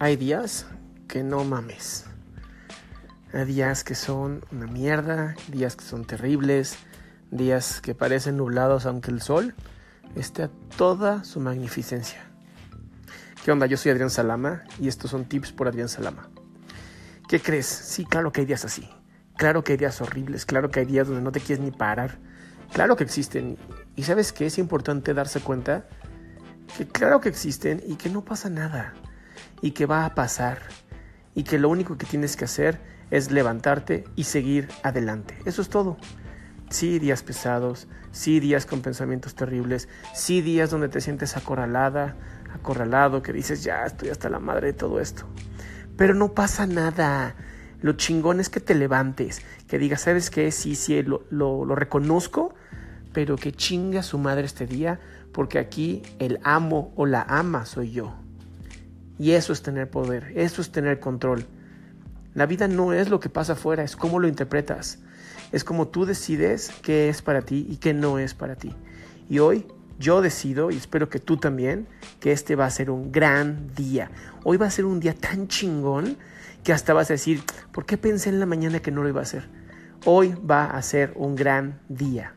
hay días que no mames. Hay días que son una mierda, días que son terribles, días que parecen nublados aunque el sol esté a toda su magnificencia. ¿Qué onda? Yo soy Adrián Salama y estos son tips por Adrián Salama. ¿Qué crees? Sí, claro que hay días así. Claro que hay días horribles, claro que hay días donde no te quieres ni parar. Claro que existen. Y sabes que es importante darse cuenta que claro que existen y que no pasa nada. Y que va a pasar. Y que lo único que tienes que hacer es levantarte y seguir adelante. Eso es todo. Sí, días pesados, sí, días con pensamientos terribles, sí, días donde te sientes acorralada, acorralado, que dices, ya estoy hasta la madre de todo esto. Pero no pasa nada. Lo chingón es que te levantes, que digas, ¿sabes qué? Sí, sí, lo, lo, lo reconozco, pero que chinga su madre este día, porque aquí el amo o la ama soy yo. Y eso es tener poder, eso es tener control. La vida no es lo que pasa afuera, es cómo lo interpretas. Es como tú decides qué es para ti y qué no es para ti. Y hoy yo decido, y espero que tú también, que este va a ser un gran día. Hoy va a ser un día tan chingón que hasta vas a decir, ¿por qué pensé en la mañana que no lo iba a hacer? Hoy va a ser un gran día.